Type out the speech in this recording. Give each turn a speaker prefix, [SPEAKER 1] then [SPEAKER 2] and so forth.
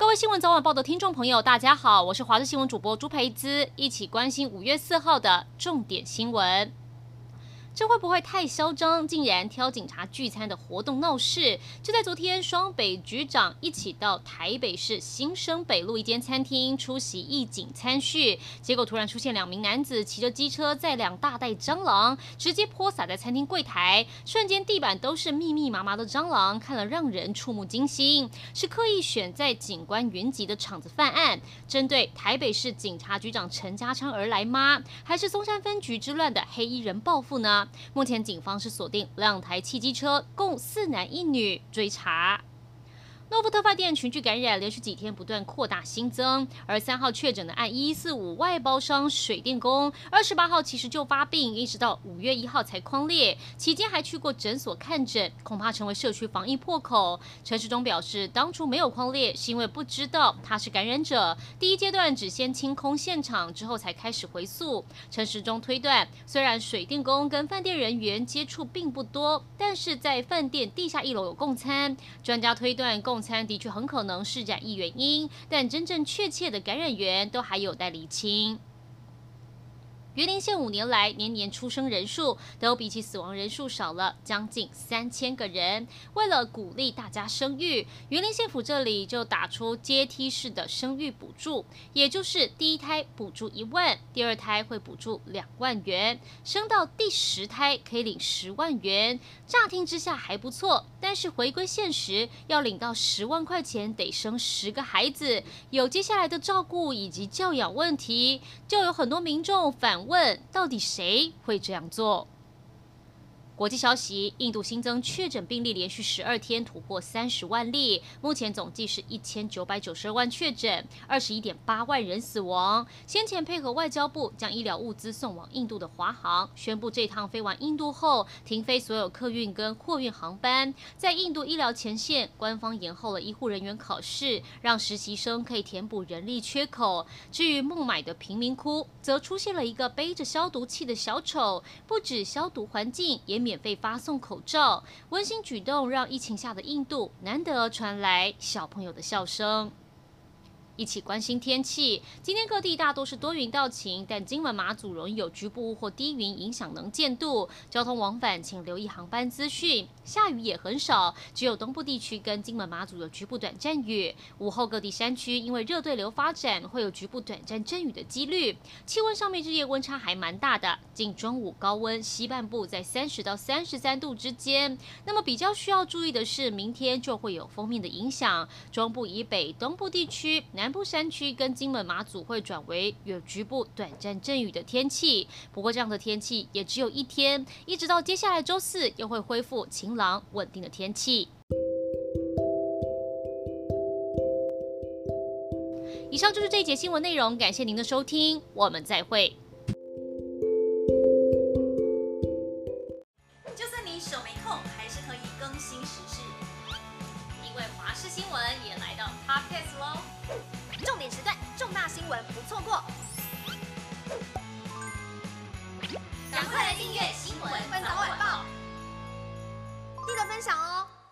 [SPEAKER 1] 各位新闻早晚报的听众朋友，大家好，我是华视新闻主播朱培姿，一起关心五月四号的重点新闻。这会不会太嚣张？竟然挑警察聚餐的活动闹事？就在昨天，双北局长一起到台北市新生北路一间餐厅出席义警餐叙，结果突然出现两名男子骑着机车载两大袋蟑螂，直接泼洒在餐厅柜台，瞬间地板都是密密麻麻的蟑螂，看了让人触目惊心。是刻意选在警官云集的场子犯案，针对台北市警察局长陈家昌而来吗？还是松山分局之乱的黑衣人报复呢？目前警方是锁定两台汽机车，共四男一女追查。诺富特饭店群聚感染，连续几天不断扩大新增，而三号确诊的案一四五外包商水电工，二十八号其实就发病，一直到五月一号才框列，期间还去过诊所看诊，恐怕成为社区防疫破口。陈时中表示，当初没有框列，是因为不知道他是感染者，第一阶段只先清空现场，之后才开始回溯。陈时中推断，虽然水电工跟饭店人员接触并不多，但是在饭店地下一楼有共餐，专家推断共。餐的确很可能是染疫原因，但真正确切的感染源都还有待厘清。员林县五年来年年出生人数都比起死亡人数少了将近三千个人。为了鼓励大家生育，员林县府这里就打出阶梯式的生育补助，也就是第一胎补助一万，第二胎会补助两万元，生到第十胎可以领十万元。乍听之下还不错，但是回归现实，要领到十万块钱得生十个孩子，有接下来的照顾以及教养问题，就有很多民众反。问到底谁会这样做？国际消息：印度新增确诊病例连续十二天突破三十万例，目前总计是一千九百九十二万确诊，二十一点八万人死亡。先前配合外交部将医疗物资送往印度的华航宣布，这趟飞往印度后停飞所有客运跟货运航班。在印度医疗前线，官方延后了医护人员考试，让实习生可以填补人力缺口。至于孟买的贫民窟，则出现了一个背着消毒器的小丑，不止消毒环境，也免。免费发送口罩，温馨举动让疫情下的印度难得传来小朋友的笑声。一起关心天气。今天各地大多是多云到晴，但金门马祖容易有局部雾或低云影响能见度。交通往返请留意航班资讯。下雨也很少，只有东部地区跟金门马祖有局部短暂雨。午后各地山区因为热对流发展，会有局部短暂阵雨的几率。气温上面日夜温差还蛮大的，近中午高温西半部在三十到三十三度之间。那么比较需要注意的是，明天就会有锋面的影响，中部以北、东部地区南。南部山区跟金门马祖会转为有局部短暂阵雨的天气，不过这样的天气也只有一天，一直到接下来周四又会恢复晴朗稳定的天气。以上就是这一节新闻内容，感谢您的收听，我们再会。
[SPEAKER 2] 就算你手没空，还是可以更新时事，因为华视新闻也来到 Podcast 喽。时段，重大新闻不错过，赶快来订阅《新闻早晚报》，记得分享哦。